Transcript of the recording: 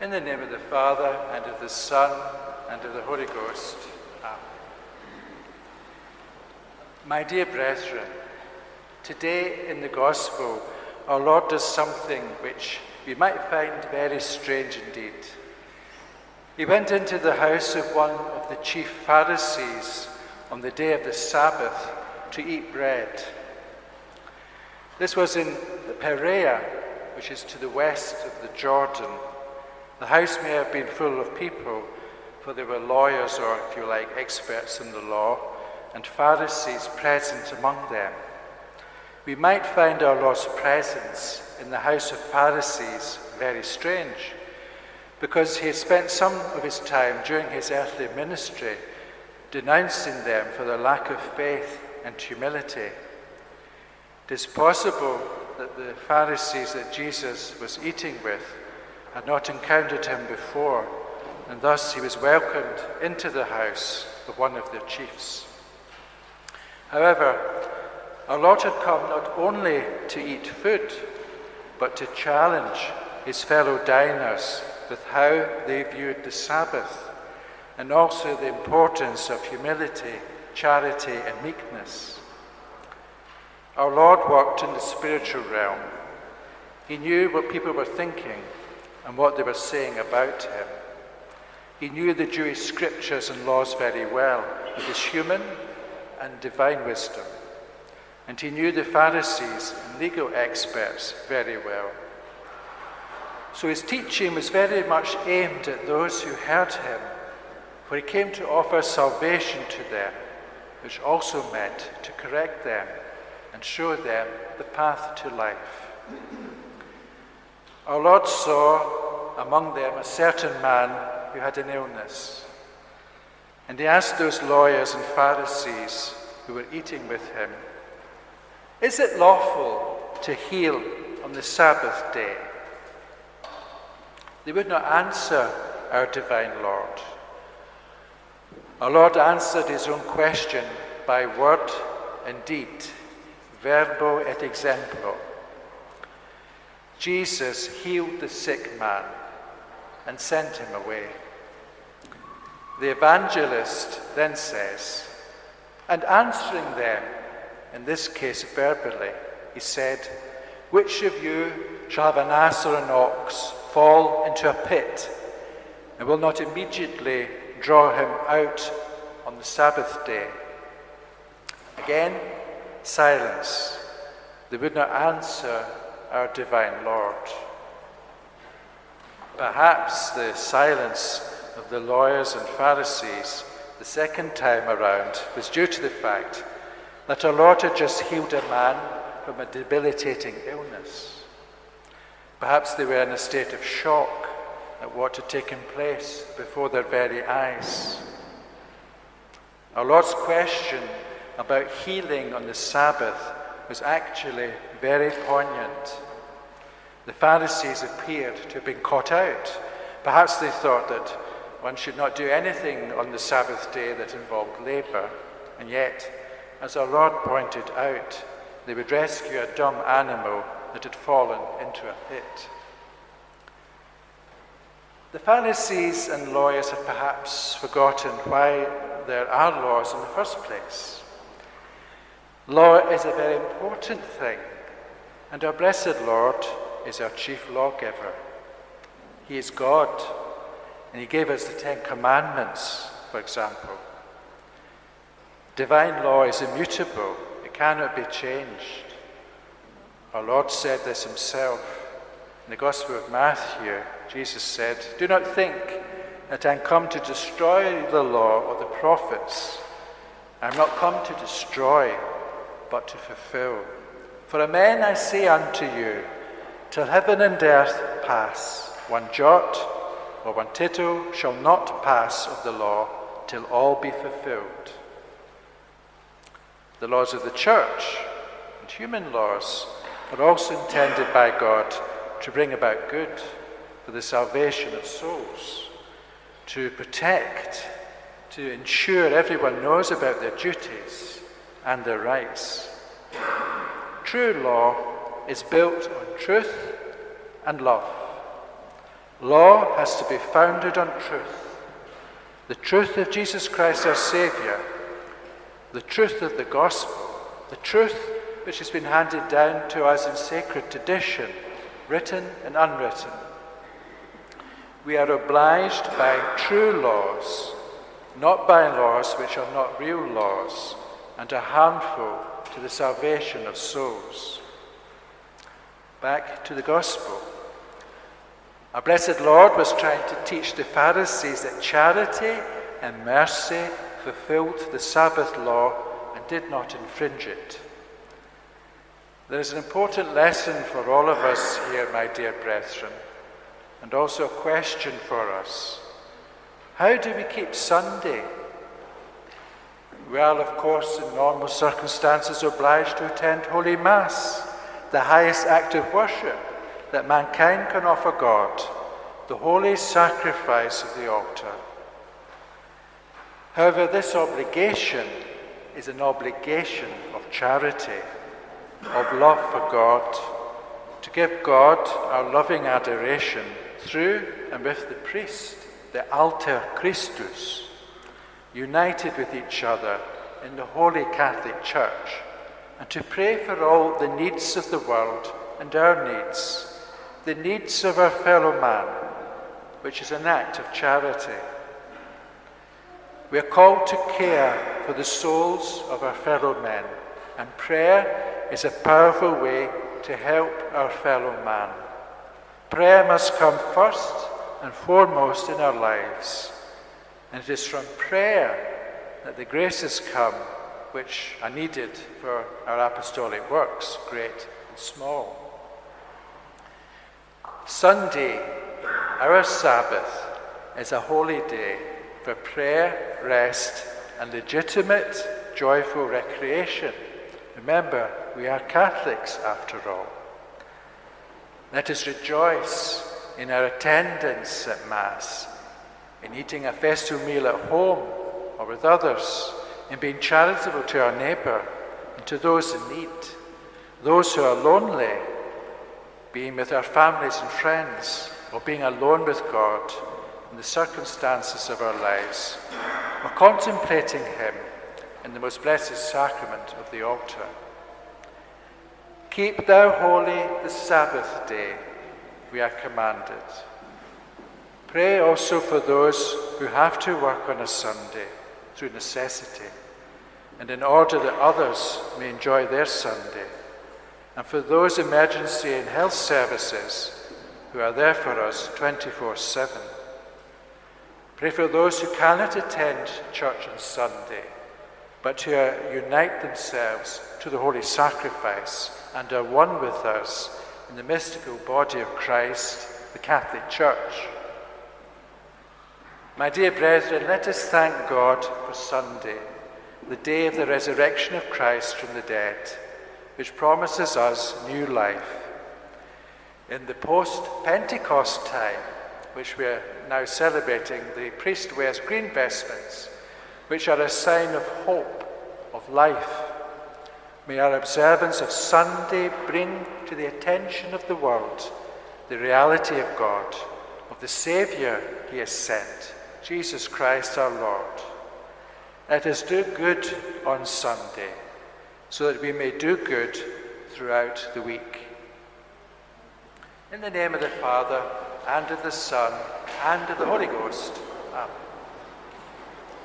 In the name of the Father, and of the Son, and of the Holy Ghost. Amen. My dear brethren, today in the Gospel, our Lord does something which we might find very strange indeed. He went into the house of one of the chief Pharisees on the day of the Sabbath to eat bread. This was in Perea, which is to the west of the Jordan. The house may have been full of people, for there were lawyers, or if you like, experts in the law, and Pharisees present among them. We might find our Lord's presence in the house of Pharisees very strange, because he had spent some of his time during his earthly ministry denouncing them for their lack of faith and humility. It is possible that the Pharisees that Jesus was eating with had not encountered him before, and thus he was welcomed into the house of one of their chiefs. However, our Lord had come not only to eat food, but to challenge his fellow diners with how they viewed the Sabbath and also the importance of humility, charity, and meekness. Our Lord worked in the spiritual realm. He knew what people were thinking and what they were saying about him. He knew the Jewish scriptures and laws very well, with his human and divine wisdom. And he knew the Pharisees and legal experts very well. So his teaching was very much aimed at those who heard him for he came to offer salvation to them, which also meant to correct them and show them the path to life. Our Lord saw among them a certain man who had an illness. And he asked those lawyers and Pharisees who were eating with him, Is it lawful to heal on the Sabbath day? They would not answer our divine Lord. Our Lord answered his own question by word and deed, verbo et exemplo. Jesus healed the sick man and sent him away. The evangelist then says, and answering them, in this case verbally, he said, Which of you shall have an ass or an ox fall into a pit and will not immediately draw him out on the Sabbath day. Again, silence. They would not answer our divine Lord. Perhaps the silence of the lawyers and Pharisees the second time around was due to the fact that our Lord had just healed a man from a debilitating illness. Perhaps they were in a state of shock at what had taken place before their very eyes. Our Lord's question about healing on the Sabbath was actually very poignant. The Pharisees appeared to have been caught out. Perhaps they thought that one should not do anything on the Sabbath day that involved labor, and yet, as our Lord pointed out, they would rescue a dumb animal that had fallen into a pit. The Pharisees and lawyers have perhaps forgotten why there are laws in the first place. Law is a very important thing, and our blessed Lord is our chief lawgiver. He is God, and He gave us the Ten Commandments, for example. Divine law is immutable, it cannot be changed. Our Lord said this Himself in the Gospel of Matthew. Jesus said, Do not think that I'm come to destroy the law or the prophets. I'm not come to destroy, but to fulfill. For amen I say unto you, till heaven and earth pass, one jot or one tittle shall not pass of the law till all be fulfilled. The laws of the church and human laws are also intended by God to bring about good for the salvation of souls, to protect, to ensure everyone knows about their duties and their rights. True law is built on truth and love. Law has to be founded on truth. The truth of Jesus Christ our Saviour, the truth of the gospel, the truth which has been handed down to us in sacred tradition, written and unwritten. We are obliged by true laws, not by laws which are not real laws and are harmful to the salvation of souls. Back to the gospel. Our blessed Lord was trying to teach the Pharisees that charity and mercy fulfilled the Sabbath law and did not infringe it. There is an important lesson for all of us here, my dear brethren, and also a question for us. How do we keep Sunday? Well, of course, in normal circumstances, obliged to attend Holy Mass, the highest act of worship that mankind can offer God, the holy sacrifice of the altar. However, this obligation is an obligation of charity, of love for God, to give God our loving adoration through and with the priest, the alter Christus, united with each other in the Holy Catholic Church, and to pray for all the needs of the world and our needs the needs of our fellow man, which is an act of charity. We are called to care for the souls of our fellow men, and prayer is a powerful way to help our fellow man. Prayer must come first and foremost in our lives, and it is from prayer that the graces come which are needed for our apostolic works, great and small. Sunday, our Sabbath, is a holy day for prayer, rest, and legitimate, joyful recreation. Remember, we are Catholics after all. Let us rejoice in our attendance at Mass, in eating a festive meal at home or with others, in being charitable to our neighbour and to those in need, those who are lonely being with our families and friends, or being alone with God in the circumstances of our lives, or contemplating Him in the most blessed sacrament of the altar. Keep thou holy the Sabbath day, we are commanded. Pray also for those who have to work on a Sunday through necessity, and in order that others may enjoy their Sunday and for those emergency and health services who are there for us 24 7. Pray for those who cannot attend church on Sunday, but who unite themselves to the holy sacrifice and are one with us in the mystical body of Christ, the Catholic Church. My dear brethren, let us thank God for Sunday, the day of the resurrection of Christ from the dead which promises us new life. In the post Pentecost time, which we are now celebrating, the priest wears green vestments, which are a sign of hope, of life. May our observance of Sunday bring to the attention of the world the reality of God, of the Saviour He has sent, Jesus Christ our Lord. Let us do good on Sunday so that we may do good throughout the week. In the name of the Father, and of the Son, and of the Holy Ghost.